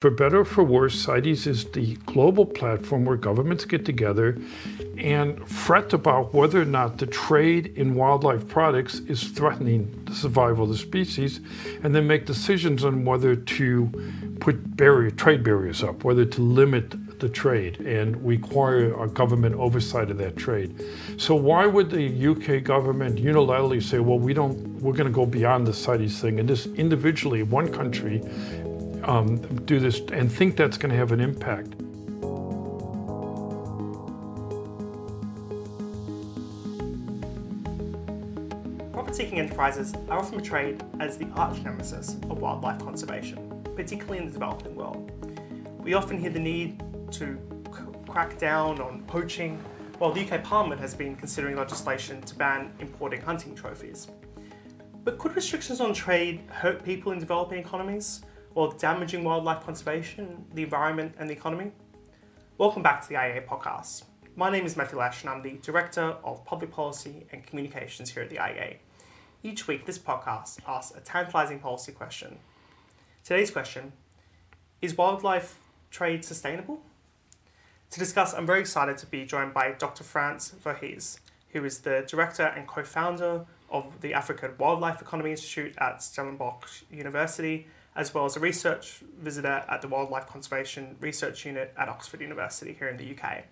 For better or for worse, CITES is the global platform where governments get together and fret about whether or not the trade in wildlife products is threatening the survival of the species, and then make decisions on whether to put barrier, trade barriers up, whether to limit the trade and require government oversight of that trade. So why would the UK government unilaterally say, well, we don't, we're going to go beyond the CITES thing, and just individually, one country um, do this and think that's going to have an impact. Profit-seeking enterprises are often portrayed as the arch nemesis of wildlife conservation, particularly in the developing world. We often hear the need to crack down on poaching, while the UK Parliament has been considering legislation to ban importing hunting trophies. But could restrictions on trade hurt people in developing economies? While damaging wildlife conservation, the environment, and the economy? Welcome back to the IEA podcast. My name is Matthew Lesh, and I'm the Director of Public Policy and Communications here at the IEA. Each week, this podcast asks a tantalizing policy question. Today's question Is wildlife trade sustainable? To discuss, I'm very excited to be joined by Dr. Frans Vorhies, who is the Director and co founder of the African Wildlife Economy Institute at Stellenbosch University as well as a research visitor at the Wildlife Conservation Research Unit at Oxford University here in the UK.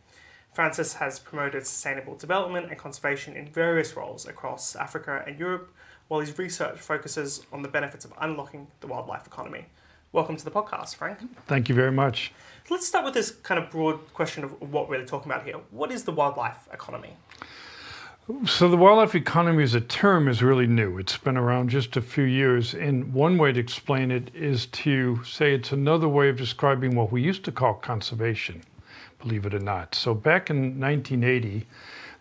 Francis has promoted sustainable development and conservation in various roles across Africa and Europe, while his research focuses on the benefits of unlocking the wildlife economy. Welcome to the podcast, Frank. Thank you very much. let's start with this kind of broad question of what we're talking about here. What is the wildlife economy? So the wildlife economy as a term is really new. It's been around just a few years, and one way to explain it is to say it's another way of describing what we used to call conservation, believe it or not. So back in 1980,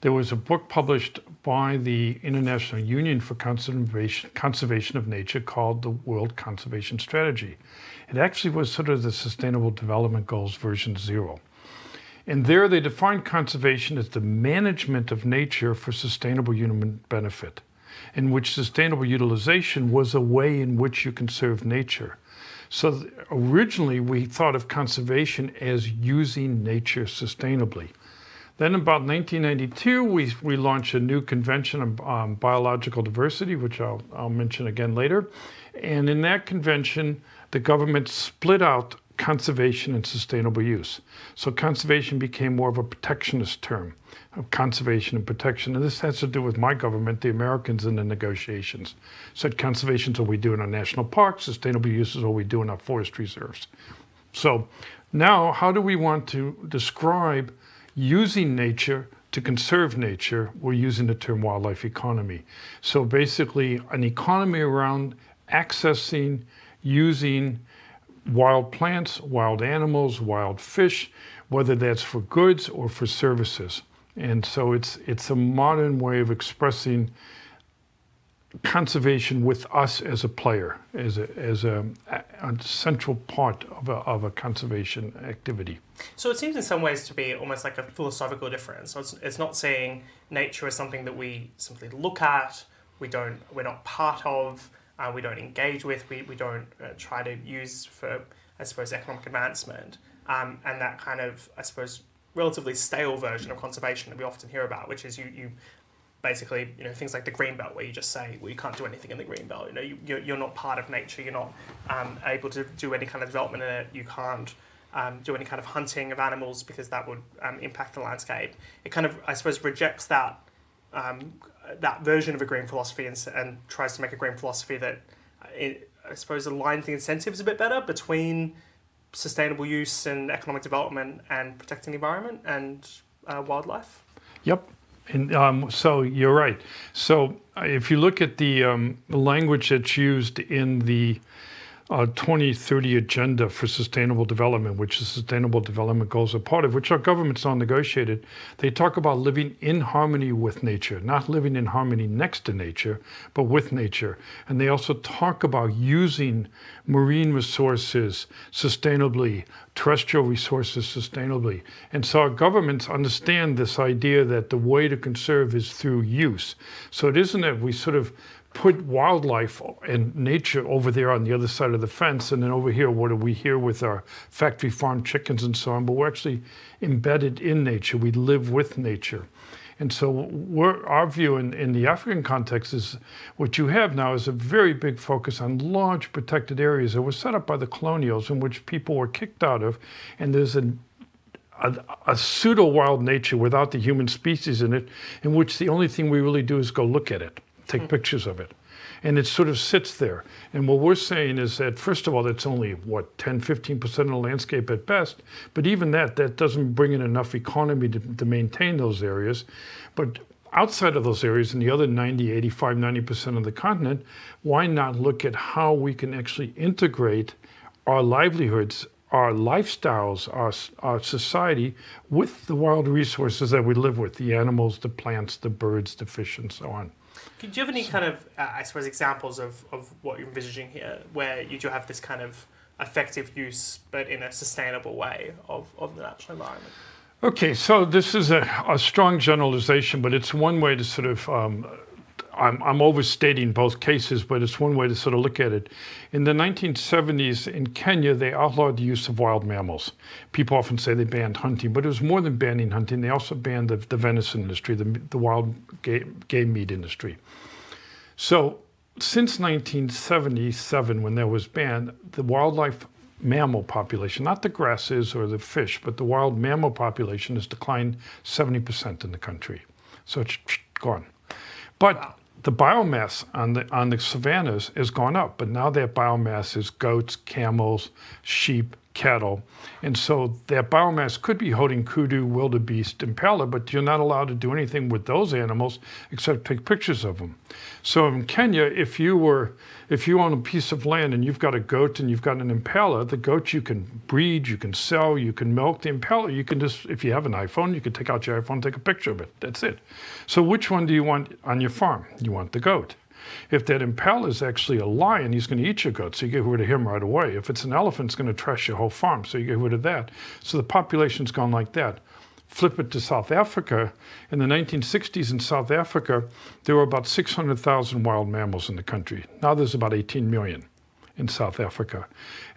there was a book published by the International Union for Conservation, Conservation of Nature called the World Conservation Strategy. It actually was sort of the Sustainable Development Goals version zero. And there they defined conservation as the management of nature for sustainable human benefit, in which sustainable utilization was a way in which you conserve nature. So originally we thought of conservation as using nature sustainably. Then about 1992, we, we launched a new convention on um, biological diversity, which I'll, I'll mention again later. And in that convention, the government split out conservation and sustainable use. So conservation became more of a protectionist term of conservation and protection. And this has to do with my government, the Americans in the negotiations. Said conservation is what we do in our national parks, sustainable use is what we do in our forest reserves. So now how do we want to describe using nature to conserve nature? We're using the term wildlife economy. So basically an economy around accessing, using, wild plants, wild animals, wild fish, whether that's for goods or for services. And so it's it's a modern way of expressing conservation with us as a player, as a, as a, a central part of a, of a conservation activity. So it seems in some ways to be almost like a philosophical difference. So it's, it's not saying nature is something that we simply look at, we don't, we're not part of, uh, we don't engage with, we, we don't uh, try to use for, I suppose, economic advancement. Um, and that kind of, I suppose, relatively stale version of conservation that we often hear about, which is you, you basically, you know, things like the green belt, where you just say, well, you can't do anything in the green belt. You know, you, you're, you're not part of nature. You're not um, able to do any kind of development in it. You can't um, do any kind of hunting of animals because that would um, impact the landscape. It kind of, I suppose, rejects that um, that version of a green philosophy and, and tries to make a green philosophy that, uh, it, I suppose, aligns the incentives a bit better between sustainable use and economic development and protecting the environment and uh, wildlife. Yep. And um, so you're right. So uh, if you look at the um, language that's used in the uh, 2030 agenda for sustainable development, which the sustainable development goals are part of, which our government's all negotiated. They talk about living in harmony with nature, not living in harmony next to nature, but with nature. And they also talk about using marine resources sustainably, terrestrial resources sustainably. And so our governments understand this idea that the way to conserve is through use. So it isn't that we sort of put wildlife and nature over there on the other side of the fence, and then over here, what are we here with our factory farm chickens and so on? But we're actually embedded in nature. We live with nature. And so our view in, in the African context is what you have now is a very big focus on large protected areas that were set up by the colonials in which people were kicked out of. And there's a, a, a pseudo wild nature without the human species in it, in which the only thing we really do is go look at it, take mm. pictures of it and it sort of sits there. And what we're saying is that, first of all, that's only, what, 10, 15% of the landscape at best. But even that, that doesn't bring in enough economy to, to maintain those areas. But outside of those areas, in the other 90, 85, 90% of the continent, why not look at how we can actually integrate our livelihoods our lifestyles, our, our society with the wild resources that we live with the animals, the plants, the birds, the fish, and so on. Do you have any kind of, uh, I suppose, examples of, of what you're envisaging here, where you do have this kind of effective use, but in a sustainable way of, of the natural environment? Okay, so this is a, a strong generalization, but it's one way to sort of um, I'm, I'm, overstating both cases, but it's one way to sort of look at it. In the 1970s in Kenya, they outlawed the use of wild mammals. People often say they banned hunting, but it was more than banning hunting. They also banned the, the venison industry, the, the wild game, game meat industry. So since 1977, when that was banned, the wildlife mammal population, not the grasses or the fish, but the wild mammal population has declined 70% in the country. So it's gone. But wow the biomass on the on the savannas has gone up, but now that biomass is goats, camels, sheep, cattle. And so that biomass could be holding kudu, wildebeest, impala, but you're not allowed to do anything with those animals except take pictures of them. So in Kenya, if you were if you own a piece of land and you've got a goat and you've got an impala, the goat you can breed, you can sell, you can milk. The impala, you can just if you have an iPhone, you can take out your iPhone, take a picture of it. That's it. So which one do you want on your farm? You want the goat. If that impala is actually a lion, he's going to eat your goat, so you get rid of him right away. If it's an elephant, it's going to trash your whole farm, so you get rid of that. So the population's gone like that. Flip it to South Africa. In the 1960s in South Africa, there were about 600,000 wild mammals in the country. Now there's about 18 million in South Africa.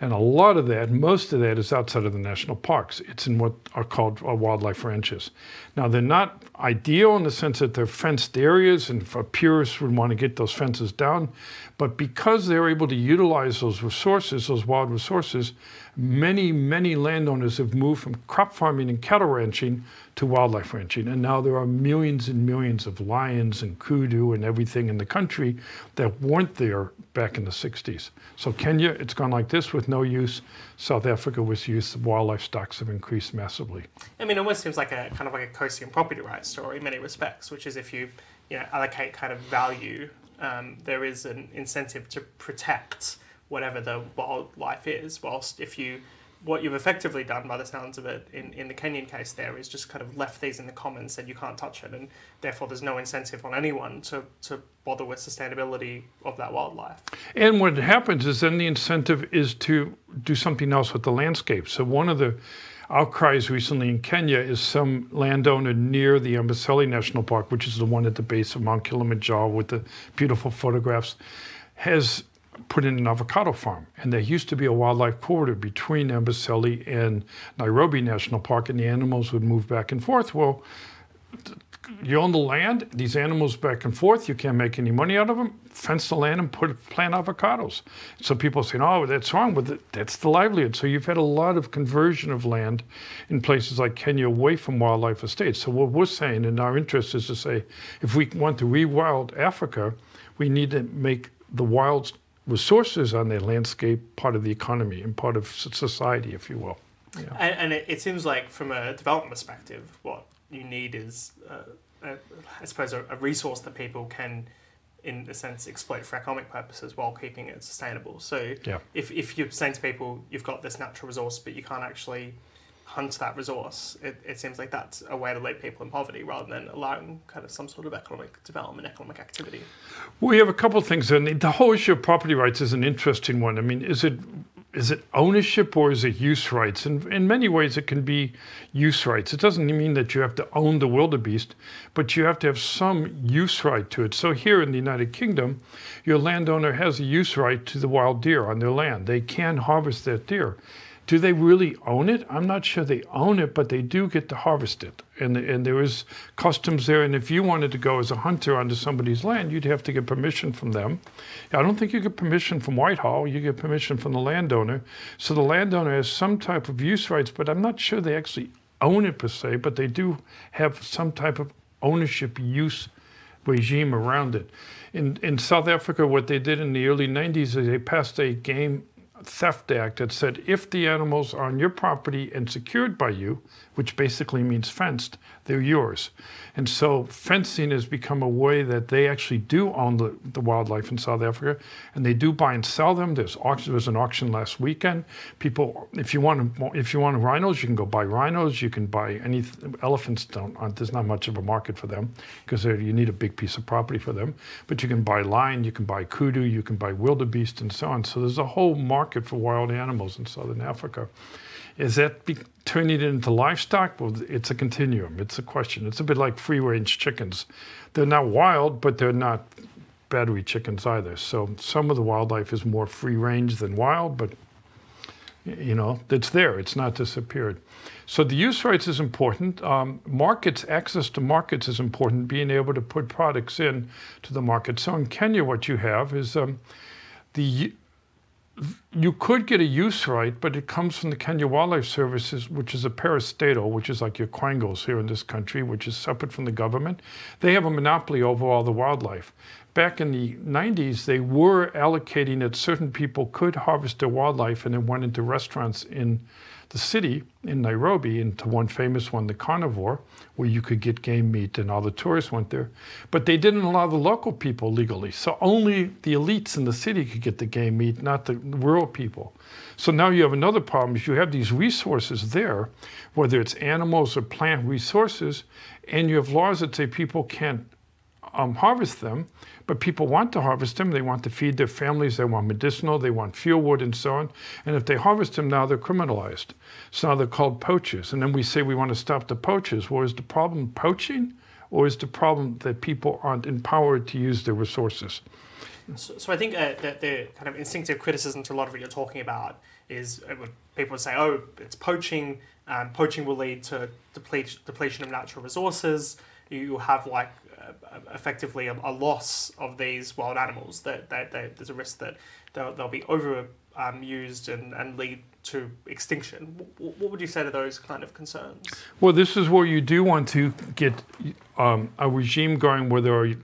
And a lot of that, most of that, is outside of the national parks. It's in what are called uh, wildlife ranches. Now, they're not ideal in the sense that they're fenced areas, and purists would want to get those fences down. But because they're able to utilize those resources, those wild resources, many, many landowners have moved from crop farming and cattle ranching to wildlife ranching. And now there are millions and millions of lions and kudu and everything in the country that weren't there back in the 60s. So Kenya, it's gone like this with no use. South Africa with use. Wildlife stocks have increased massively. I mean, it almost seems like a kind of like a Coasian property rights story in many respects, which is if you, you know, allocate kind of value, um, there is an incentive to protect whatever the wildlife is. Whilst if you what you've effectively done by the sounds of it in, in the Kenyan case there is just kind of left these in the commons, and you can't touch it, and therefore there's no incentive on anyone to, to bother with sustainability of that wildlife. And what happens is then the incentive is to do something else with the landscape. So one of the outcries recently in Kenya is some landowner near the Amboseli National Park, which is the one at the base of Mount Kilimanjaro with the beautiful photographs, has put in an avocado farm. And there used to be a wildlife corridor between Amboseli and Nairobi National Park, and the animals would move back and forth. Well, you own the land, these animals back and forth, you can't make any money out of them, fence the land and put plant avocados. So people say, oh, that's wrong, but that's the livelihood. So you've had a lot of conversion of land in places like Kenya away from wildlife estates. So what we're saying, in our interest is to say, if we want to rewild Africa, we need to make the wild resources on their landscape part of the economy and part of society, if you will. Yeah. And, and it, it, seems like, from a development perspective, what you need is, uh, a, I suppose, a, a, resource that people can, in a sense, exploit for economic purposes while keeping it sustainable. So, yeah. if, if you're saying to people, you've got this natural resource, but you can't actually hunt that resource, it, it seems like that's a way to leave people in poverty rather than allowing kind of some sort of economic development, economic activity. We have a couple of things, and the whole issue of property rights is an interesting one. I mean, is it is it ownership or is it use rights? And in many ways, it can be use rights. It doesn't mean that you have to own the wildebeest, but you have to have some use right to it. So here in the United Kingdom, your landowner has a use right to the wild deer on their land. They can harvest that deer. Do they really own it? I'm not sure they own it, but they do get to harvest it. And, and there is customs there. And if you wanted to go as a hunter onto somebody's land, you'd have to get permission from them. I don't think you get permission from Whitehall. You get permission from the landowner. So the landowner has some type of use rights, but I'm not sure they actually own it per se, but they do have some type of ownership use regime around it. In, in South Africa, what they did in the early 90s is they passed a game Theft Act that said if the animals are on your property and secured by you, which basically means fenced, they're yours. And so fencing has become a way that they actually do own the, the wildlife in South Africa, and they do buy and sell them. There's auction, there was an auction last weekend. People, if you want if you want rhinos, you can go buy rhinos. You can buy any elephants. Don't there's not much of a market for them because you need a big piece of property for them. But you can buy lion, you can buy kudu, you can buy wildebeest, and so on. So there's a whole market for wild animals in southern Africa. Is that be, turning it into livestock? Well, it's a continuum. It's a question. It's a bit like free range chickens. They're not wild, but they're not battery chickens either. So some of the wildlife is more free range than wild, but you know, it's there. It's not disappeared. So the use rights is important. Um, markets, access to markets is important. Being able to put products in to the market. So in Kenya, what you have is um, the you could get a use right, but it comes from the Kenya Wildlife Services, which is a parastatal, which is like your quangos here in this country, which is separate from the government. They have a monopoly over all the wildlife. Back in the 90s, they were allocating that certain people could harvest their wildlife and then went into restaurants in the city in Nairobi into one famous one, the Carnivore, where you could get game meat and all the tourists went there. But they didn't allow the local people legally. So only the elites in the city could get the game meat, not the rural people. So now you have another problem is you have these resources there, whether it's animals or plant resources, and you have laws that say people can't um, harvest them, but people want to harvest them. They want to feed their families. They want medicinal. They want fuel wood and so on. And if they harvest them now, they're criminalized. So now they're called poachers. And then we say we want to stop the poachers. Well, is the problem poaching, or is the problem that people aren't empowered to use their resources? So, so I think uh, that the kind of instinctive criticism to a lot of what you're talking about is uh, people would say, oh, it's poaching. Um, poaching will lead to deplete, depletion of natural resources. You have like effectively a, a, loss of these wild animals. That, that, that there's a risk that they'll, they'll be over um, and, and lead to extinction. What would you say to those kind of concerns? Well, this is where you do want to get um, a regime going where there are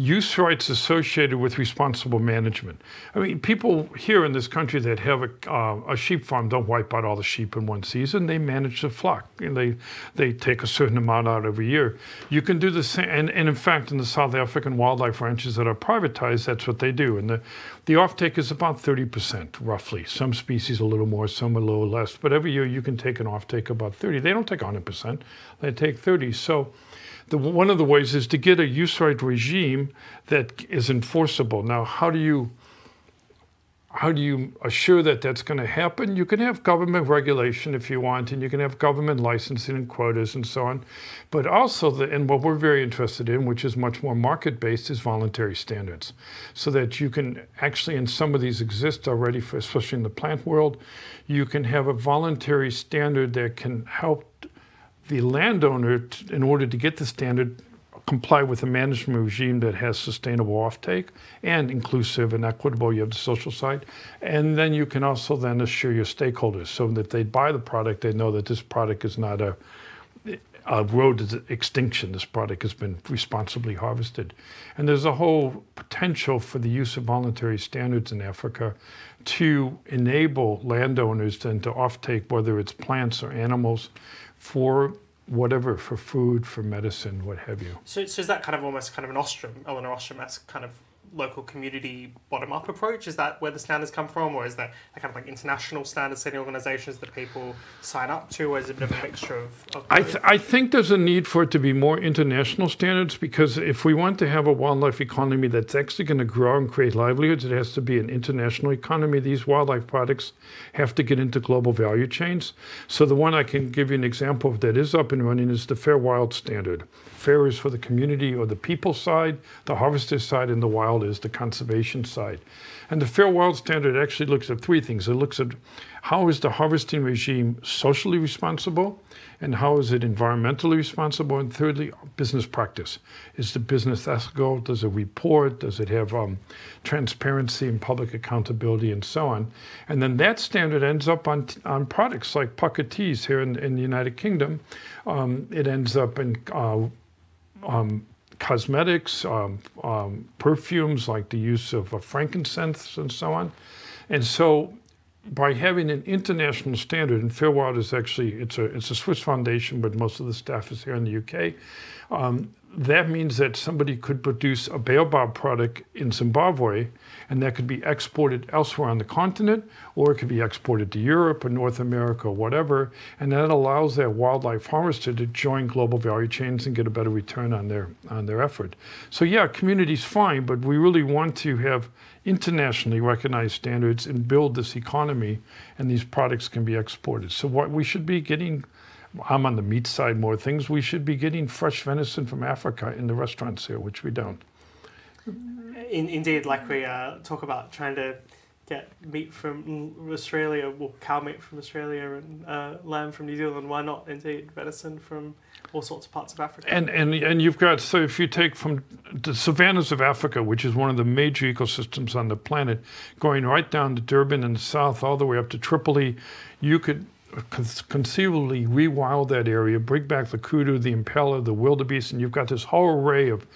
use rights associated with responsible management. I mean, people here in this country that have a, uh, a, sheep farm don't wipe out all the sheep in one season. They manage the flock, and they they take a certain amount out every year. You can do the same, and, and in fact, in the South African wildlife ranches that are privatized, that's what they do. And the the offtake is about 30% roughly. Some species a little more, some a little less. But every year you can take an offtake about 30. They don't take 100%. They take 30. So the, one of the ways is to get a use right regime that is enforceable. Now, how do you how do you assure that that's going to happen? You can have government regulation if you want, and you can have government licensing and quotas and so on. But also, the, and what we're very interested in, which is much more market based, is voluntary standards. So that you can actually, and some of these exist already, for, especially in the plant world, you can have a voluntary standard that can help the landowner, in order to get the standard, comply with a management regime that has sustainable offtake and inclusive and equitable. You have the social side, and then you can also then assure your stakeholders so that they buy the product, they know that this product is not a a road to extinction. This product has been responsibly harvested. And there's a whole potential for the use of voluntary standards in Africa to enable landowners then to offtake, whether it's plants or animals, for whatever, for food, for medicine, what have you. So, so is that kind of almost kind of an Ostrom, Elinor Ostrom-esque kind of local community bottom up approach? Is that where the standards come from, or is that a kind of like international standard setting organizations that people sign up to, or is it a bit of a mixture of? of I, th- I think there's a need for it to be more international standards because if we want to have a wildlife economy that's actually going to grow and create livelihoods, it has to be an international economy. These wildlife products have to get into global value chains. So the one I can give you an example of that is up and running is the Fair Wild Standard. Fair is for the community or the people side, the harvester side, and the wild is the conservation side. And the Fair Wild Standard actually looks at three things. It looks at how is the harvesting regime socially responsible, and how is it environmentally responsible, and thirdly, business practice. Is the business ethical? Does it report? Does it have um, transparency and public accountability, and so on? And then that standard ends up on, on products like Pukka here in, in the United Kingdom. Um, it ends up in uh, um, cosmetics, um, um, perfumes, like the use of uh, frankincense and so on. And so by having an international standard, and Fairwild is actually, it's a, it's a Swiss foundation, but most of the staff is here in the UK. Um, that means that somebody could produce a baobab product in Zimbabwe and that could be exported elsewhere on the continent or it could be exported to Europe or North America or whatever. And that allows that wildlife harvester to join global value chains and get a better return on their, on their effort. So, yeah, community's fine, but we really want to have internationally recognized standards and build this economy and these products can be exported. So, what we should be getting I'm on the meat side more things. We should be getting fresh venison from Africa in the restaurants here, which we don't. In, indeed, like we uh, talk about trying to get meat from Australia, well, cow meat from Australia and uh, lamb from New Zealand. Why not, indeed, venison from all sorts of parts of Africa? And, and, and you've got, so if you take from the savannas of Africa, which is one of the major ecosystems on the planet, going right down to Durban in the south, all the way up to Tripoli, you could conceivably rewild that area, bring back the kudu, the impala, the wildebeest, and you've got this whole array of,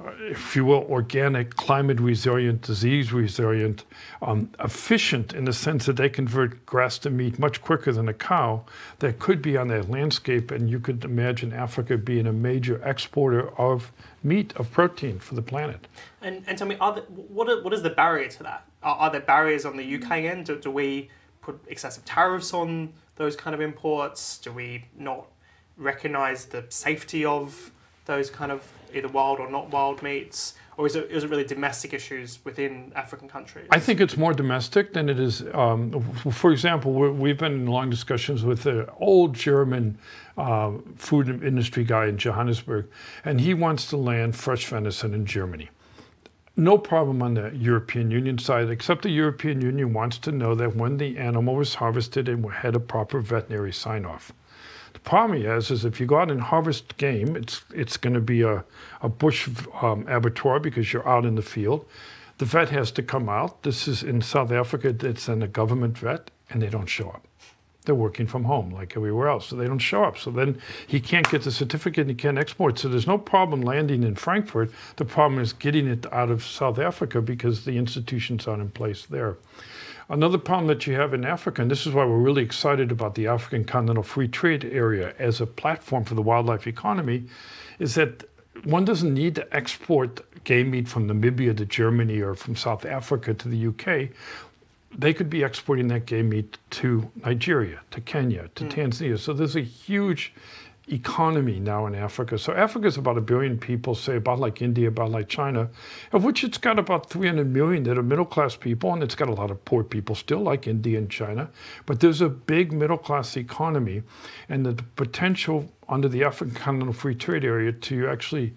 uh, if you will, organic, climate resilient, disease resilient, um, efficient in the sense that they convert grass to meat much quicker than a cow, that could be on that landscape. And you could imagine Africa being a major exporter of meat, of protein for the planet. And, and tell me, are the, what, are, what is the barrier to that? Are, are there barriers on the UK end? Do, do we put excessive tariffs on those kind of imports? Do we not recognize the safety of those kind of either wild or not wild meats? Or is it, is it really domestic issues within African countries? I think it's more domestic than it is. Um, for example, we have been in long discussions with an old German uh, food industry guy in Johannesburg, and he wants to land fresh venison in Germany no problem on the European Union side, except the European Union wants to know that when the animal was harvested, it had a proper veterinary sign off. The problem is, is if you go out and harvest game, it's it's going to be a, a bush um, abattoir because you're out in the field. The vet has to come out. This is in South Africa. It's in a government vet, and they don't show up they're working from home like everywhere else. So they don't show up. So then he can't get the certificate and he can't export. So there's no problem landing in Frankfurt. The problem is getting it out of South Africa because the institutions aren't in place there. Another problem that you have in Africa, and this is why we're really excited about the African Continental Free Trade Area as a platform for the wildlife economy, is that one doesn't need to export game meat from Namibia to Germany or from South Africa to the UK they could be exporting that game meat to Nigeria, to Kenya, to mm. Tanzania. So there's a huge economy now in Africa. So Africa is about a billion people, say about like India, about like China, of which it's got about 300 million that are middle class people, and it's got a lot of poor people still, like India and China. But there's a big middle class economy, and the potential under the African Continental Free Trade Area to actually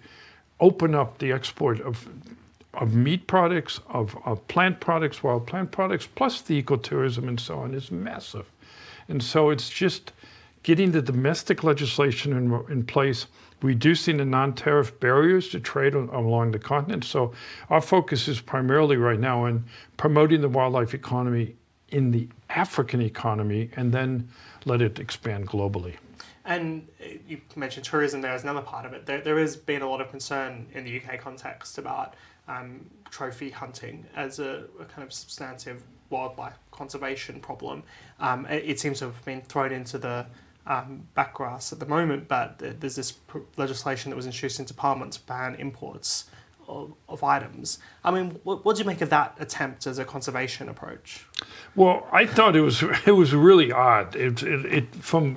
open up the export of of meat products, of, of plant products, wild plant products, plus the ecotourism and so on is massive. And so it's just getting the domestic legislation in, in place, reducing the non tariff barriers to trade on, along the continent. So our focus is primarily right now on promoting the wildlife economy in the African economy and then let it expand globally. And uh, you mentioned tourism there as another part of it. There, there has been a lot of concern in the UK context about um, trophy hunting as a, a, kind of substantive wildlife conservation problem. Um, it, it, seems to have been thrown into the um, at the moment, but there's this legislation that was introduced into Parliament to ban imports of, of items. I mean, what, what do you make of that attempt as a conservation approach? Well, I thought it was it was really odd. It, it, it from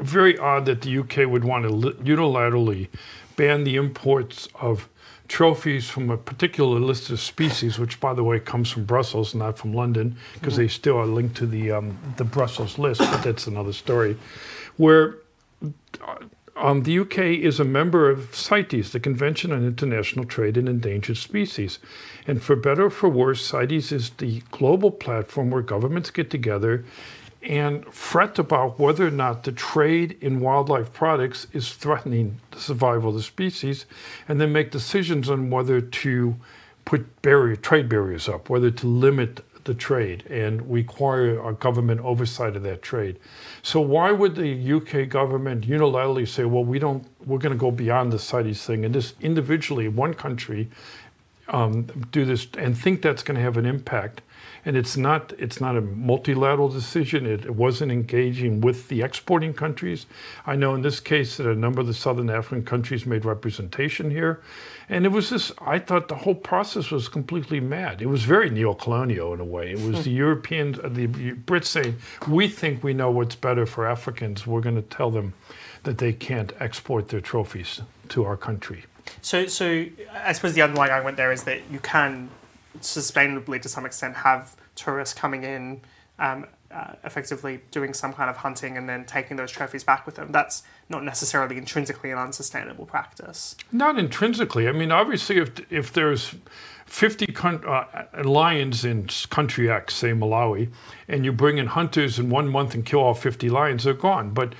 very odd that the UK would want to unilaterally ban the imports of trophies from a particular list of species, which, by the way, comes from Brussels, not from London, because mm-hmm. they still are linked to the um, the Brussels list. But that's another story. Where um, the UK is a member of CITES, the Convention on International Trade in Endangered Species. And for better or for worse, CITES is the global platform where governments get together and fret about whether or not the trade in wildlife products is threatening the survival of the species, and then make decisions on whether to put barrier trade barriers up, whether to limit the trade and require a government oversight of that trade. So why would the UK government unilaterally say, well, we don't, we're going to go beyond the CITES thing and just individually, one country, um, do this and think that's going to have an impact? And it's not it's not a multilateral decision. It, it, wasn't engaging with the exporting countries. I know in this case that a number of the southern African countries made representation here, and it was this. I thought the whole process was completely mad. It was very neo-colonial in a way. It was hmm. the Europeans, uh, the Brits saying, "We think we know what's better for Africans. We're going to tell them that they can't export their trophies to our country." So, so I suppose the underlying argument there is that you can sustainably to some extent have tourists coming in um, uh, effectively doing some kind of hunting and then taking those trophies back with them. That's not necessarily intrinsically an unsustainable practice. Not intrinsically. I mean, obviously, if if there's 50 con- uh, lions in country X, say Malawi, and you bring in hunters in one month and kill all 50 lions, they're gone. But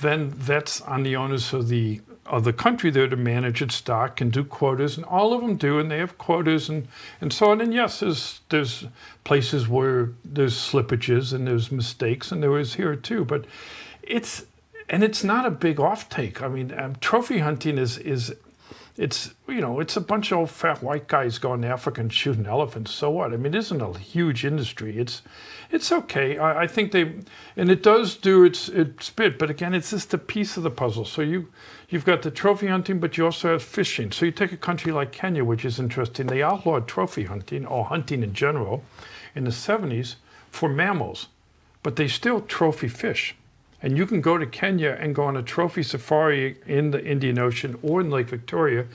then that's on the onus of the of the country there to manage its stock and do quotas, and all of them do, and they have quotas and, and so on. And yes, there's there's places where there's slippages and there's mistakes, and there is here too. But it's and it's not a big offtake. I mean, um, trophy hunting is is it's you know it's a bunch of old fat white guys going to Africa and shooting elephants. So what? I mean, it isn't a huge industry. It's it's okay. I, I think they and it does do its its bit, but again, it's just a piece of the puzzle. So you you've got the trophy hunting, but you also have fishing. So you take a country like Kenya, which is interesting. They outlawed trophy hunting or hunting in general in the 70s for mammals, but they still trophy fish. And you can go to Kenya and go on a trophy safari in the Indian Ocean or in Lake Victoria,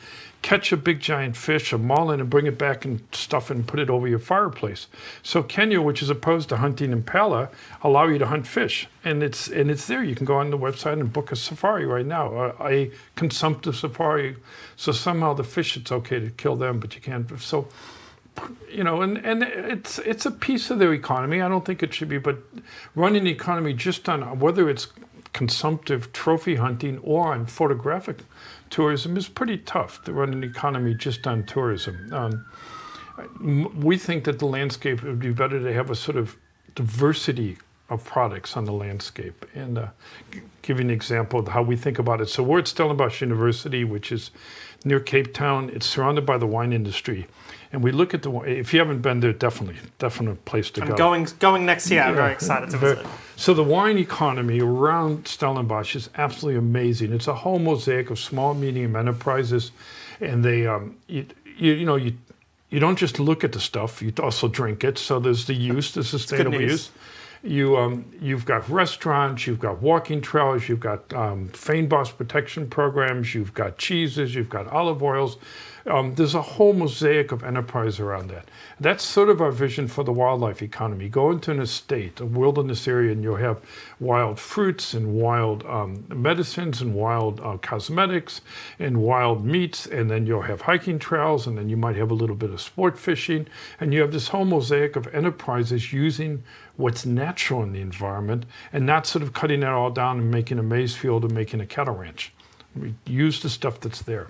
catch a big giant fish, a marlin, and bring it back and stuff and put it over your fireplace. So Kenya, which is opposed to hunting impala, allow you to hunt fish, and it's and it's there. You can go on the website and book a safari right now, a, a consumptive safari. So somehow the fish, it's okay to kill them, but you can't. So you know, and, and it's it's a piece of their economy. I don't think it should be, but running the economy just on whether it's consumptive trophy hunting or on photographic tourism is pretty tough to run an economy just on tourism. Um, we think that the landscape would be better to have a sort of diversity of products on the landscape. And uh, give you an example of how we think about it. So we're at Stellenbosch University, which is near Cape Town. It's surrounded by the wine industry. And we look at the if you haven't been there definitely definite place to I'm go. going going next year. Yeah, i'm very excited to visit. So the wine economy around stellenbosch is absolutely amazing. It's a whole mosaic of small medium enterprises and they um, you, you, you know you you don't just look at the stuff you also drink it. So there's the use the sustainable use you um, you've got restaurants, you've got walking trails, you've got um, boss protection programs, you've got cheeses, you've got olive oils. Um, there's a whole mosaic of enterprise around that. That's sort of our vision for the wildlife economy. Go into an estate, a wilderness area, and you'll have wild fruits and wild um, medicines and wild uh, cosmetics and wild meats, and then you'll have hiking trails, and then you might have a little bit of sport fishing, and you have this whole mosaic of enterprises using what's natural in the environment and not sort of cutting it all down and making a maize field and making a cattle ranch. We use the stuff that's there.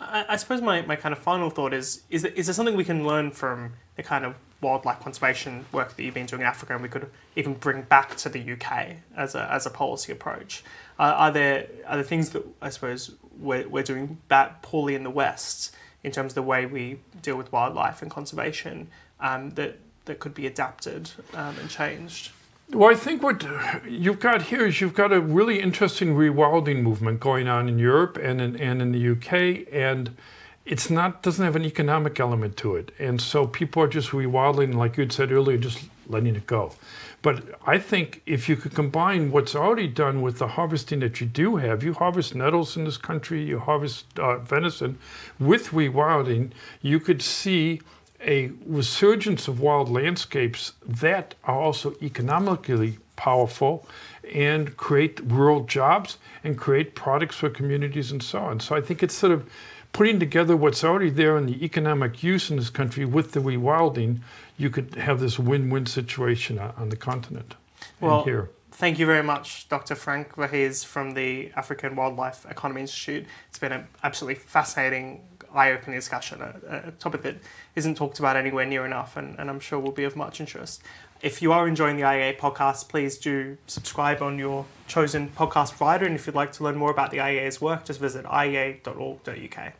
I, I suppose my, my kind of final thought is, is, there, is there something we can learn from the kind of wildlife conservation work that you've been doing in Africa and we could even bring back to the UK as a, as a policy approach? Uh, are, there, are there things that I suppose we're, we're doing bad, poorly in the West in terms of the way we deal with wildlife and conservation um, that that could be adapted um, and changed? Well, I think what you've got here is you've got a really interesting rewilding movement going on in Europe and in, and in the UK, and it's not doesn't have an economic element to it, and so people are just rewilding, like you had said earlier, just letting it go. But I think if you could combine what's already done with the harvesting that you do have, you harvest nettles in this country, you harvest uh, venison, with rewilding, you could see a resurgence of wild landscapes that are also economically powerful and create rural jobs and create products for communities and so on. So I think it's sort of putting together what's already there in the economic use in this country with the rewilding, you could have this win-win situation on the continent well, here. Thank you very much, Dr. Frank Vorhies from the African Wildlife Economy Institute. It's been an absolutely fascinating, eye-opening discussion, a, a topic that isn't talked about anywhere near enough, and, and I'm sure will be of much interest. If you are enjoying the IEA podcast, please do subscribe on your chosen podcast provider. And if you'd like to learn more about the IEA's work, just visit iea.org.uk.